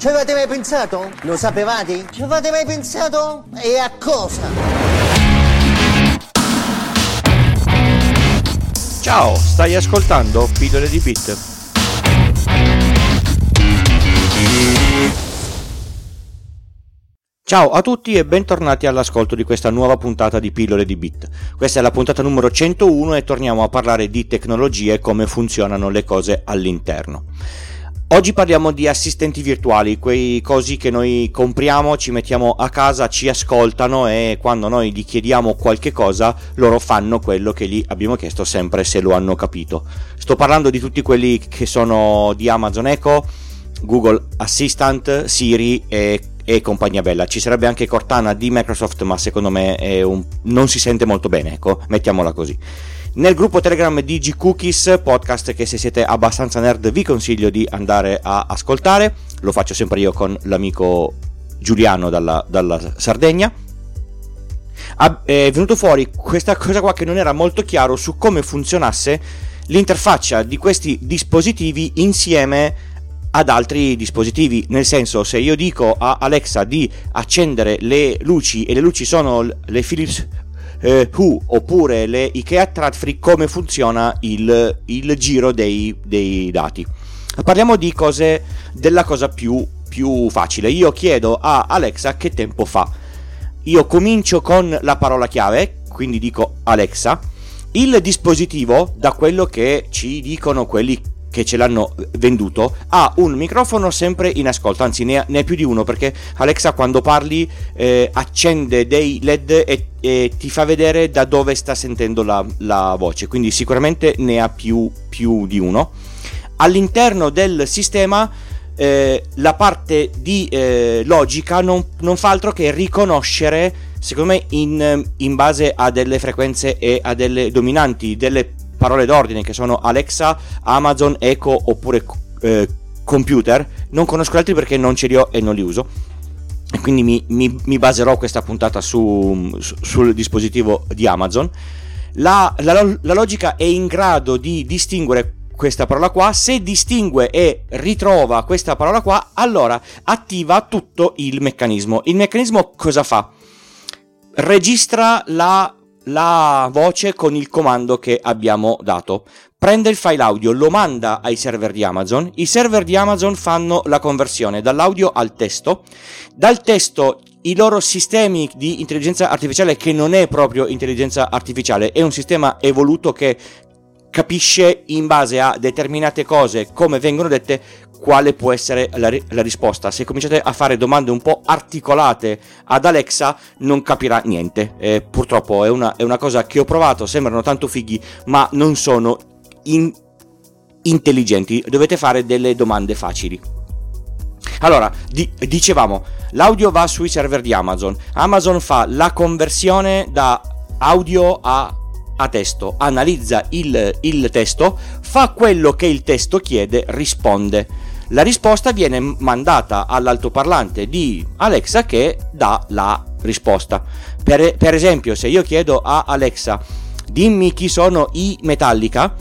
Ci avete mai pensato? Lo sapevate? Ci avete mai pensato? E a cosa? Ciao, stai ascoltando Pillole di Bit. Ciao a tutti e bentornati all'ascolto di questa nuova puntata di Pillole di Bit. Questa è la puntata numero 101 e torniamo a parlare di tecnologie e come funzionano le cose all'interno. Oggi parliamo di assistenti virtuali, quei cosi che noi compriamo, ci mettiamo a casa, ci ascoltano e quando noi gli chiediamo qualche cosa loro fanno quello che gli abbiamo chiesto sempre se lo hanno capito. Sto parlando di tutti quelli che sono di Amazon Echo, Google Assistant, Siri e e compagnia bella. Ci sarebbe anche Cortana di Microsoft, ma secondo me un... non si sente molto bene, ecco, mettiamola così. Nel gruppo Telegram di G Cookies, podcast che se siete abbastanza nerd vi consiglio di andare a ascoltare, lo faccio sempre io con l'amico Giuliano dalla, dalla Sardegna. È venuto fuori questa cosa qua che non era molto chiaro su come funzionasse l'interfaccia di questi dispositivi insieme ad altri dispositivi. Nel senso, se io dico a Alexa di accendere le luci e le luci sono le Philips eh, Who oppure le IKEA Tradfree, come funziona il, il giro dei, dei, dati. Parliamo di cose della cosa più, più facile. Io chiedo a Alexa che tempo fa. Io comincio con la parola chiave, quindi dico Alexa. Il dispositivo, da quello che ci dicono quelli che ce l'hanno venduto ha un microfono sempre in ascolto, anzi ne ha, ne ha più di uno perché Alexa quando parli eh, accende dei LED e, e, ti fa vedere da dove sta sentendo la, la voce, quindi sicuramente ne ha più, più di uno. All'interno del sistema eh, la parte di eh, logica non, non, fa altro che riconoscere, secondo me, in, in base a delle frequenze e a delle dominanti, delle parole d'ordine che sono Alexa, Amazon, Echo oppure eh, computer. Non conosco altri perché non ce li ho e non li uso. E quindi mi, mi, mi baserò questa puntata su, su, sul dispositivo di Amazon. La, la, la logica è in grado di distinguere questa parola qua, se distingue e ritrova questa parola qua, allora attiva tutto il meccanismo. Il meccanismo cosa fa? Registra la la voce con il comando che abbiamo dato. Prende il file audio, lo manda ai server di Amazon, i server di Amazon fanno la conversione dall'audio al testo, dal testo i loro sistemi di intelligenza artificiale che non è proprio intelligenza artificiale, è un sistema evoluto che capisce in base a determinate cose come vengono dette quale può essere la, la, risposta. Se cominciate a fare domande un po' articolate ad Alexa non capirà niente. Eh, purtroppo è una, è una, cosa che ho provato, sembrano tanto fighi ma non sono in, intelligenti. Dovete fare delle domande facili. Allora, di, dicevamo, l'audio va sui server di Amazon. Amazon fa la conversione da audio a testo, analizza il, il testo, fa quello che il testo chiede, risponde. La risposta viene mandata all'altoparlante di Alexa che dà la risposta. Per, per esempio, se io chiedo a Alexa dimmi chi sono i Metallica,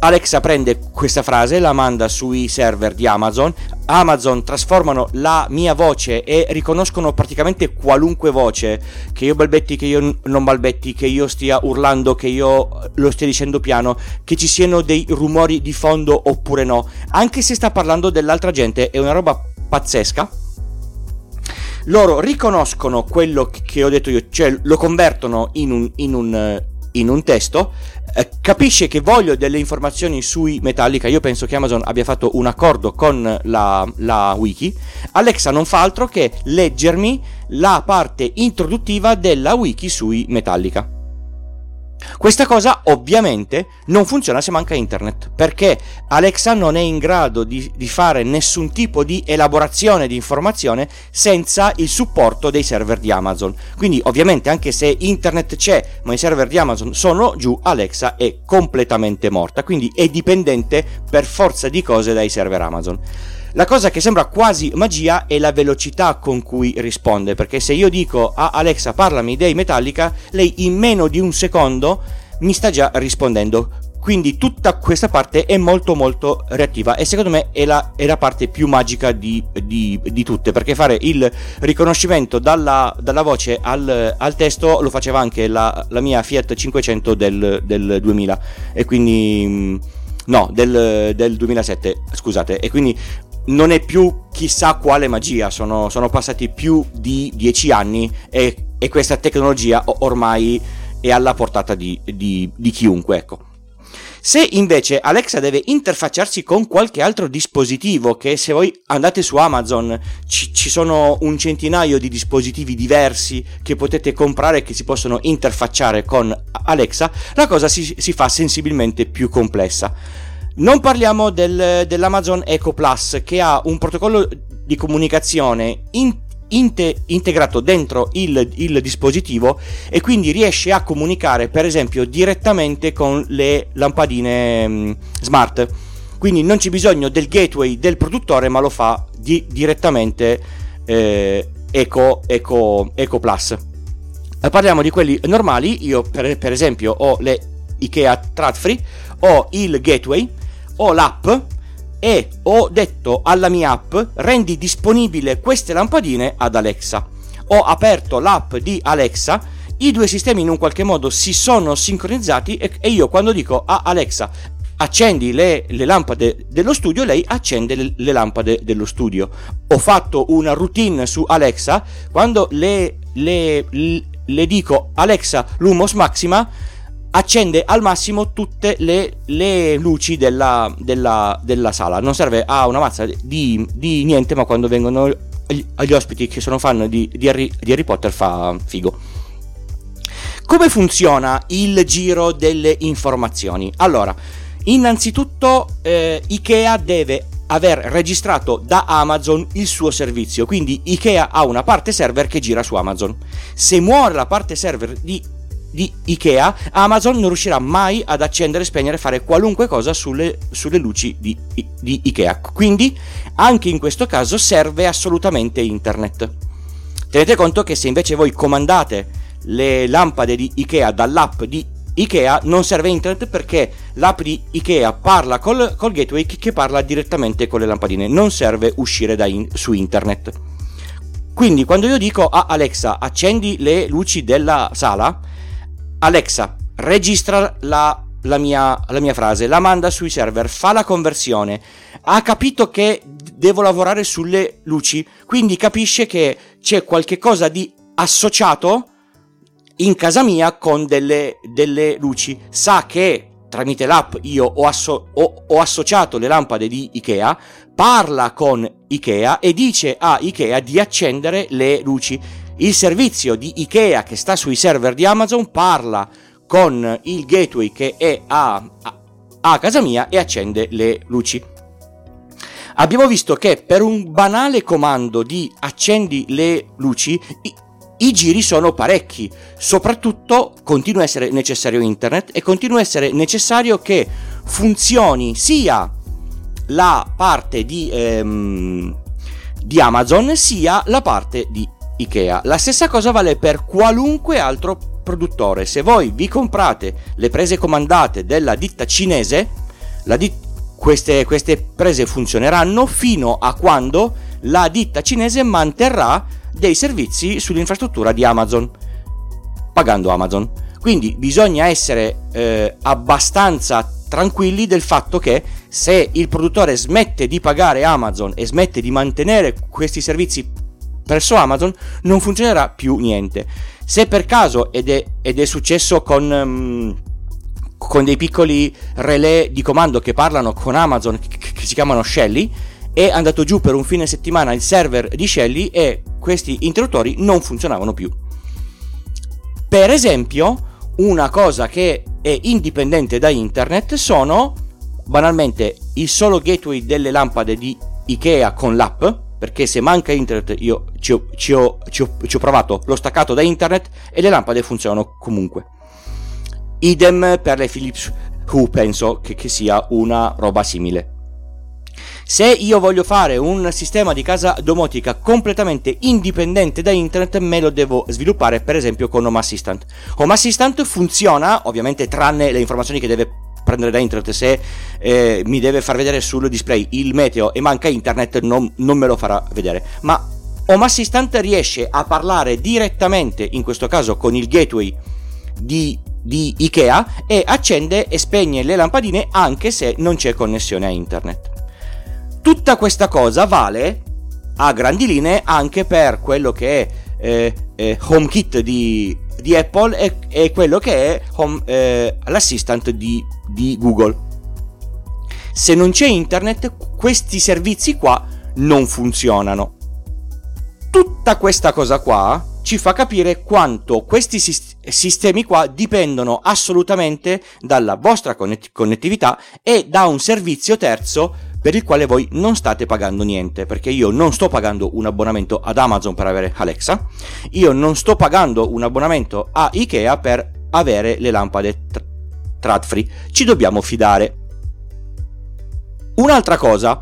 Alexa prende questa frase, la manda sui server di Amazon, Amazon trasformano la mia voce e riconoscono praticamente qualunque voce, che io balbetti, che io non balbetti, che io stia urlando, che io lo stia dicendo piano, che ci siano dei rumori di fondo oppure no, anche se sta parlando dell'altra gente, è una roba pazzesca. Loro riconoscono quello che ho detto io, cioè lo convertono in un, in un, in un testo eh, capisce che voglio delle informazioni sui Metallica, io penso che Amazon abbia fatto un accordo con la, la wiki, Alexa non fa altro che leggermi la parte introduttiva della wiki sui Metallica. Questa cosa ovviamente non funziona se manca internet, perché Alexa non è in grado di, di, fare nessun tipo di elaborazione di informazione senza il supporto dei server di Amazon. Quindi ovviamente anche se internet c'è, ma i server di Amazon sono giù, Alexa è completamente morta, quindi è dipendente per forza di cose dai server Amazon. La cosa che sembra quasi magia è la velocità con cui risponde, perché se io dico a Alexa parlami dei Metallica, lei in meno di un secondo mi sta già rispondendo. quindi tutta questa parte è molto molto reattiva e secondo me è la, è la parte più magica di, di, di, tutte perché fare il riconoscimento dalla, dalla voce al, al, testo lo faceva anche la, la mia Fiat 500 del, del 2000 e quindi mm, no del, del 2007 scusate e quindi non è più chissà quale magia sono, sono passati più di dieci anni e, e, questa tecnologia ormai è alla portata di, di, di chiunque ecco se invece Alexa deve interfacciarsi con qualche altro dispositivo, che se voi andate su Amazon ci, ci sono un centinaio di dispositivi diversi che potete comprare e che si possono interfacciare con Alexa, la cosa si, si fa sensibilmente più complessa. Non parliamo del, dell'Amazon Echo Plus che ha un protocollo di comunicazione in inte- integrato dentro il, il, dispositivo e quindi riesce a comunicare per esempio direttamente con le lampadine mh, mm, smart. Quindi non c'è bisogno del gateway del produttore ma lo fa di- direttamente eh, Eco, Eco, Eco Plus. Eh, parliamo di quelli normali. Io per, per esempio ho le Ikea Tradfree ho il gateway ho l'app e ho detto alla mia app rendi disponibile queste lampadine ad Alexa. Ho aperto l'app di Alexa, i due sistemi in un qualche modo si sono sincronizzati e, io quando dico a Alexa accendi le, le, lampade dello studio, lei accende le, le, lampade dello studio. Ho fatto una routine su Alexa, quando le, le, le dico Alexa Lumos Maxima, accende al massimo tutte le, le luci della, della, della, sala. Non serve a una mazza di, di, niente, ma quando vengono gli ospiti che sono fan di, di, Harry, di Harry Potter fa figo. Come funziona il giro delle informazioni? Allora, innanzitutto eh, Ikea deve aver registrato da Amazon il suo servizio, quindi Ikea ha una parte server che gira su Amazon. Se muore la parte server di di Ikea, Amazon non riuscirà mai ad accendere, spegnere, fare qualunque cosa sulle, sulle luci di, di, Ikea. Quindi anche in questo caso serve assolutamente internet. Tenete conto che se invece voi comandate le lampade di Ikea dall'app di Ikea non serve internet perché l'app di Ikea parla col, col gateway che parla direttamente con le lampadine, non serve uscire in, su internet. Quindi quando io dico a Alexa accendi le luci della sala, Alexa, registra la, la, mia, la mia frase, la manda sui server, fa la conversione, ha capito che devo lavorare sulle luci, quindi capisce che c'è qualche cosa di associato in casa mia con delle, delle luci, sa che tramite l'app io ho, asso- ho, ho, associato le lampade di Ikea, parla con Ikea e dice a Ikea di accendere le luci. Il servizio di Ikea che sta sui server di Amazon parla con il gateway che è a, a, a casa mia e accende le luci. Abbiamo visto che per un banale comando di accendi le luci i, i giri sono parecchi, soprattutto continua a essere necessario internet e continua a essere necessario che funzioni sia la parte di, ehm, di Amazon sia la parte di Ikea. La stessa cosa vale per qualunque altro produttore. Se voi vi comprate le prese comandate della ditta cinese, dit- queste, queste prese funzioneranno fino a quando la ditta cinese manterrà dei servizi sull'infrastruttura di Amazon, pagando Amazon. Quindi bisogna essere eh, abbastanza tranquilli del fatto che se il produttore smette di pagare Amazon e smette di mantenere questi servizi presso Amazon non funzionerà più niente. Se per caso, ed è, ed è successo con, um, con, dei piccoli relè di comando che parlano con Amazon, che, si chiamano Shelly, è andato giù per un fine settimana il server di Shelly e questi interruttori non funzionavano più. Per esempio, una cosa che è indipendente da internet sono banalmente il solo gateway delle lampade di Ikea con l'app perché se manca internet io ci ho, ci, ho, ci, ho, ci ho, provato, l'ho staccato da internet e le lampade funzionano comunque. Idem per le Philips Hue, penso che, che sia una roba simile. Se io voglio fare un sistema di casa domotica completamente indipendente da internet, me lo devo sviluppare per esempio con Home Assistant. Home Assistant funziona, ovviamente tranne le informazioni che deve prendere da internet, se eh, mi deve far vedere sul display il meteo e manca internet, non, non me lo farà vedere. Ma Home Assistant riesce a parlare direttamente, in questo caso con il gateway di, di Ikea, e accende e spegne le lampadine anche se non c'è connessione a internet. Tutta questa cosa vale a grandi linee anche per quello che è eh, eh, HomeKit di, di Apple e, e, quello che è home, eh, l'assistant di, di Google. Se non c'è internet, questi servizi qua non funzionano. Tutta questa cosa qua ci fa capire quanto questi sistemi qua dipendono assolutamente dalla vostra connettività e da un servizio terzo per il quale voi non state pagando niente, perché io non sto pagando un abbonamento ad Amazon per avere Alexa, io non sto pagando un abbonamento a Ikea per avere le lampade trad free, ci dobbiamo fidare. Un'altra cosa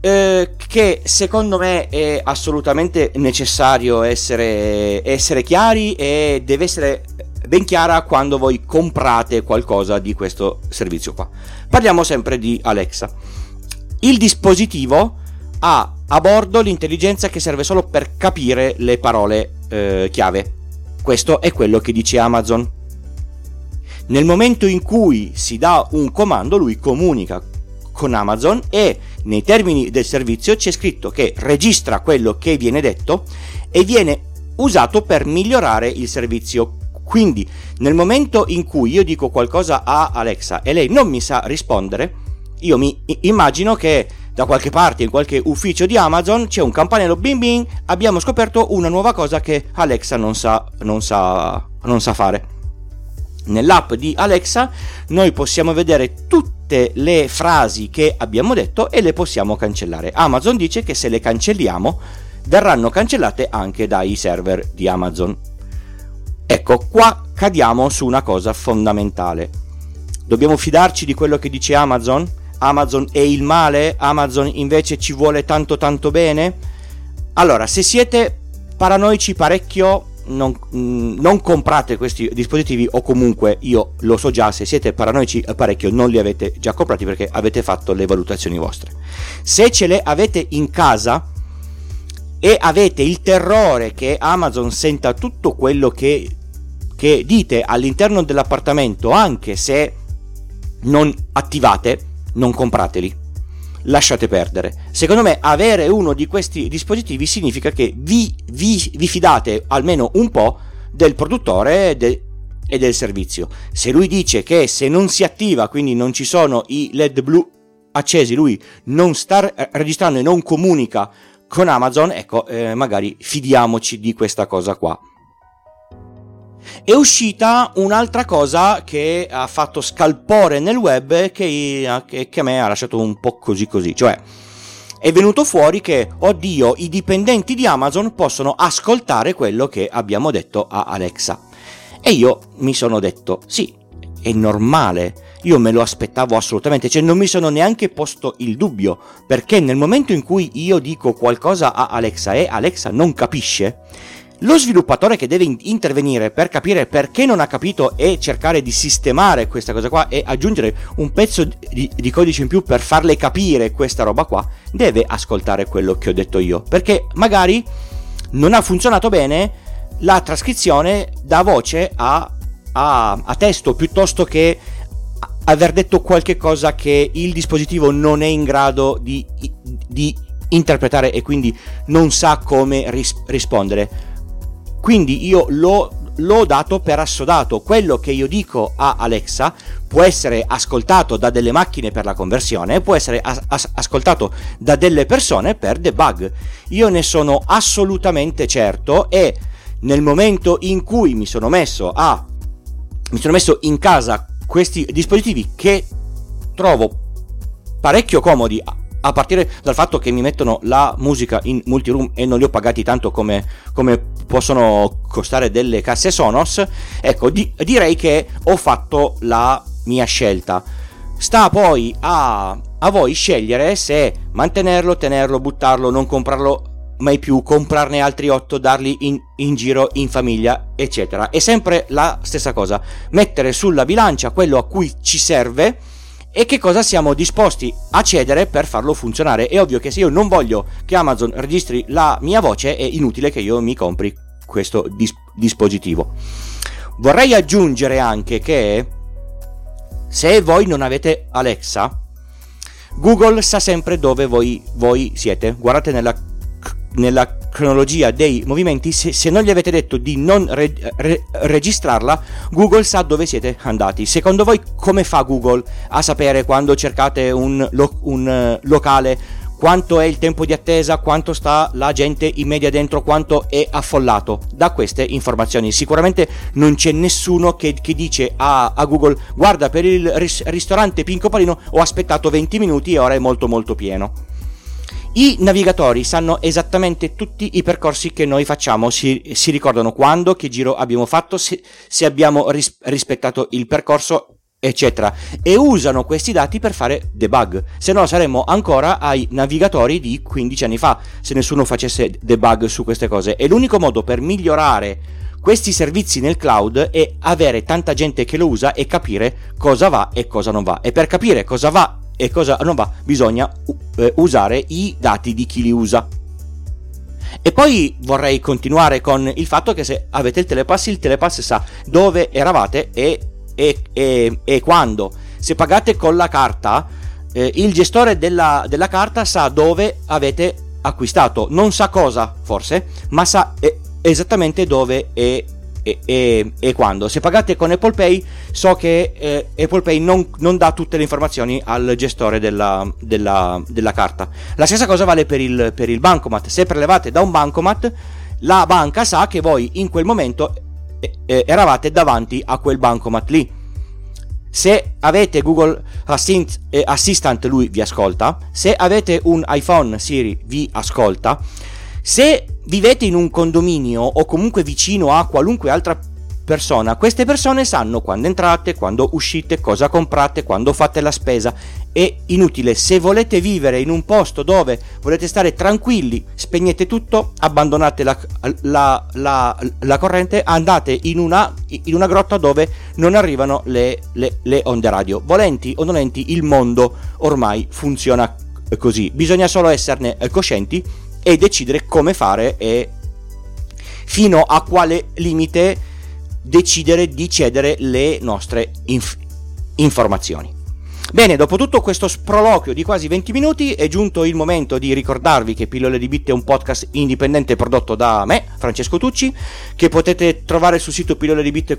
eh, che secondo me è assolutamente necessario essere, essere chiari e deve essere ben chiara quando voi comprate qualcosa di questo servizio qua. Parliamo sempre di Alexa. Il dispositivo ha a bordo l'intelligenza che serve solo per capire le parole eh, chiave. Questo è quello che dice Amazon. Nel momento in cui si dà un comando, lui comunica con Amazon e nei termini del servizio c'è scritto che registra quello che viene detto e viene usato per migliorare il servizio. Quindi nel momento in cui io dico qualcosa a Alexa e lei non mi sa rispondere, io mi immagino che da qualche parte, in qualche ufficio di Amazon, c'è un campanello bing bing, abbiamo scoperto una nuova cosa che Alexa non sa, non sa, non sa fare. Nell'app di Alexa noi possiamo vedere tutte le frasi che abbiamo detto e le possiamo cancellare. Amazon dice che se le cancelliamo verranno cancellate anche dai server di Amazon. Ecco, qua cadiamo su una cosa fondamentale. Dobbiamo fidarci di quello che dice Amazon? Amazon è il male, Amazon invece ci vuole tanto tanto bene. Allora, se siete paranoici parecchio, non, mm, non, comprate questi dispositivi o comunque io lo so già, se siete paranoici parecchio non li avete già comprati perché avete fatto le valutazioni vostre. Se ce le avete in casa e avete il terrore che Amazon senta tutto quello che, che dite all'interno dell'appartamento anche se non attivate, non comprateli. Lasciate perdere. Secondo me avere uno di questi dispositivi significa che vi, vi, vi fidate almeno un po' del produttore de, e del servizio. Se lui dice che se non si attiva, quindi non ci sono i LED blu accesi, lui non sta registrando e non comunica con Amazon, ecco, eh, magari fidiamoci di questa cosa qua è uscita un'altra cosa che ha fatto scalpore nel web che, che, a me ha lasciato un po' così così, cioè è venuto fuori che, oddio, i dipendenti di Amazon possono ascoltare quello che abbiamo detto a Alexa. E io mi sono detto, sì, è normale, io me lo aspettavo assolutamente, cioè non mi sono neanche posto il dubbio, perché nel momento in cui io dico qualcosa a Alexa e Alexa non capisce, lo sviluppatore che deve intervenire per capire perché non ha capito e cercare di sistemare questa cosa qua e aggiungere un pezzo di, di, codice in più per farle capire questa roba qua, deve ascoltare quello che ho detto io. Perché magari non ha funzionato bene la trascrizione da voce a, a, a testo piuttosto che aver detto qualche cosa che il dispositivo non è in grado di, di interpretare e quindi non sa come ris- rispondere quindi io l'ho, l'ho dato per assodato. Quello che io dico a Alexa può essere ascoltato da delle macchine per la conversione, può essere as- as- ascoltato da delle persone per debug. Io ne sono assolutamente certo e nel momento in cui mi sono messo a mi sono messo in casa questi dispositivi che trovo parecchio comodi a partire dal fatto che mi mettono la musica in multiroom e non li ho pagati tanto come, come possono costare delle casse Sonos, ecco, di, direi che ho fatto la mia scelta. Sta poi a, a voi scegliere se mantenerlo, tenerlo, buttarlo, non comprarlo mai più, comprarne altri 8, darli in, in, giro in famiglia, eccetera. È sempre la stessa cosa, mettere sulla bilancia quello a cui ci serve e che cosa siamo disposti a cedere per farlo funzionare. È ovvio che se io non voglio che Amazon registri la mia voce, è inutile che io mi compri questo dis- dispositivo. Vorrei aggiungere anche che se voi non avete Alexa, Google sa sempre dove voi, voi siete. Guardate nella, nella, cronologia dei movimenti, se, se, non gli avete detto di non re, re, registrarla, Google sa dove siete andati. Secondo voi come fa Google a sapere quando cercate un, un uh, locale quanto è il tempo di attesa, quanto sta la gente in media dentro, quanto è affollato. Da queste informazioni sicuramente non c'è nessuno che, che dice a, a, Google guarda per il ris- ristorante Pinco Palino ho aspettato 20 minuti e ora è molto molto pieno. I navigatori sanno esattamente tutti i percorsi che noi facciamo, si, si ricordano quando, che giro abbiamo fatto, se, se abbiamo ris- rispettato il percorso eccetera, e usano questi dati per fare debug, se no saremmo ancora ai navigatori di 15 anni fa, se nessuno facesse debug su queste cose. E l'unico modo per migliorare questi servizi nel cloud è avere tanta gente che lo usa e capire cosa va e cosa non va. E per capire cosa va e cosa non va bisogna uh, usare i dati di chi li usa. E poi vorrei continuare con il fatto che se avete il telepass, il telepass sa dove eravate e e, e, e quando. Se pagate con la carta, eh, il gestore della, della, carta sa dove avete acquistato, non sa cosa forse, ma sa eh, esattamente dove e, e, quando. Se pagate con Apple Pay, so che eh, Apple Pay non, non, dà tutte le informazioni al gestore della, della, della carta. La stessa cosa vale per il, per il bancomat. Se prelevate da un bancomat, la banca sa che voi in quel momento eh, eravate davanti a quel bancomat lì. Se avete Google Assistant, eh, Assistant, lui vi ascolta. Se avete un iPhone, Siri vi ascolta. Se vivete in un condominio o comunque vicino a qualunque altra persona, queste persone sanno quando entrate, quando uscite, cosa comprate, quando fate la spesa. È inutile, se volete vivere in un posto dove volete stare tranquilli, spegnete tutto, abbandonate la, la, la, la corrente, andate in una, in una, grotta dove non arrivano le, le, le onde radio. Volenti o nolenti, il mondo ormai funziona così. Bisogna solo esserne coscienti e decidere come fare e fino a quale limite decidere di cedere le nostre inf- informazioni. Bene, dopo tutto questo sproloquio di quasi 20 minuti è giunto il momento di ricordarvi che Pillole di Bit è un podcast indipendente prodotto da me, Francesco Tucci, che potete trovare sul sito Pillole di Bit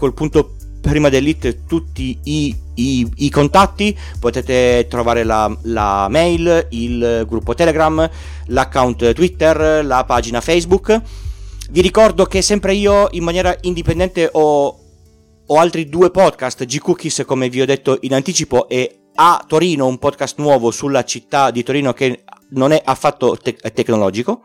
prima dell'it tutti i, i, i, contatti, potete trovare la, la mail, il gruppo Telegram, l'account Twitter, la pagina Facebook vi ricordo che sempre io in maniera indipendente ho, ho altri due podcast, G-Cookies come vi ho detto in anticipo e a Torino un podcast nuovo sulla città di Torino che non è affatto te- tecnologico.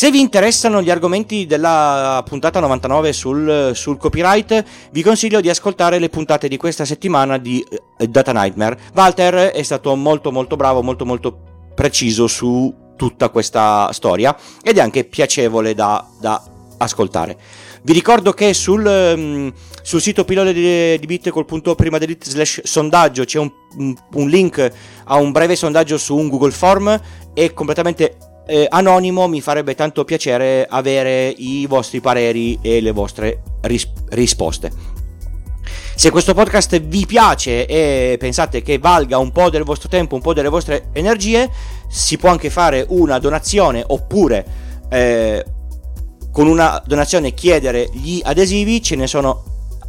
Se vi interessano gli argomenti della puntata 99 sul, sul, copyright, vi consiglio di ascoltare le puntate di questa settimana di uh, Data Nightmare. Walter è stato molto molto bravo, molto molto preciso su tutta questa storia ed è anche piacevole da, da ascoltare. Vi ricordo che sul, um, sul sito pilole di, di bit col punto prima delete slash sondaggio c'è un, un, link a un breve sondaggio su un Google Form è completamente eh, anonimo, mi farebbe tanto piacere avere i vostri pareri e le vostre ris- risposte. Se questo podcast vi piace e pensate che valga un po' del vostro tempo, un po' delle vostre energie, si può anche fare una donazione oppure eh, con una donazione chiedere gli adesivi, ce ne sono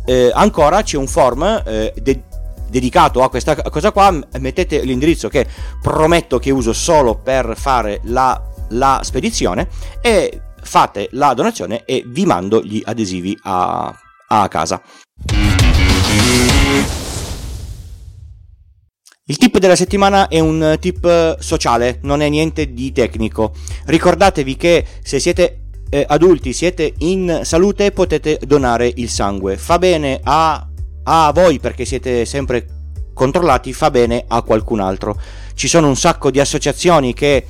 eh, ancora, c'è un form eh, de- dedicato a questa cosa qua, mettete l'indirizzo che prometto che uso solo per fare la, la spedizione e fate la donazione e vi mando gli adesivi a, a casa. Il tip della settimana è un tip sociale, non è niente di tecnico. Ricordatevi che se siete eh, adulti, siete in salute, potete donare il sangue. Fa bene a, a voi perché siete sempre controllati, fa bene a qualcun altro. Ci sono un sacco di associazioni che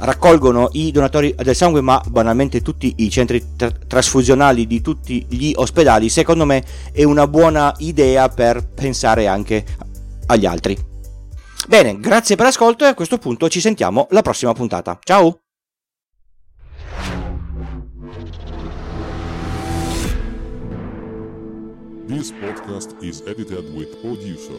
raccolgono i donatori del sangue, ma banalmente tutti i centri tra- trasfusionali di tutti gli ospedali, secondo me è una buona idea per pensare anche agli altri. Bene, grazie per l'ascolto e a questo punto ci sentiamo la prossima puntata. Ciao! This podcast is edited with Producer.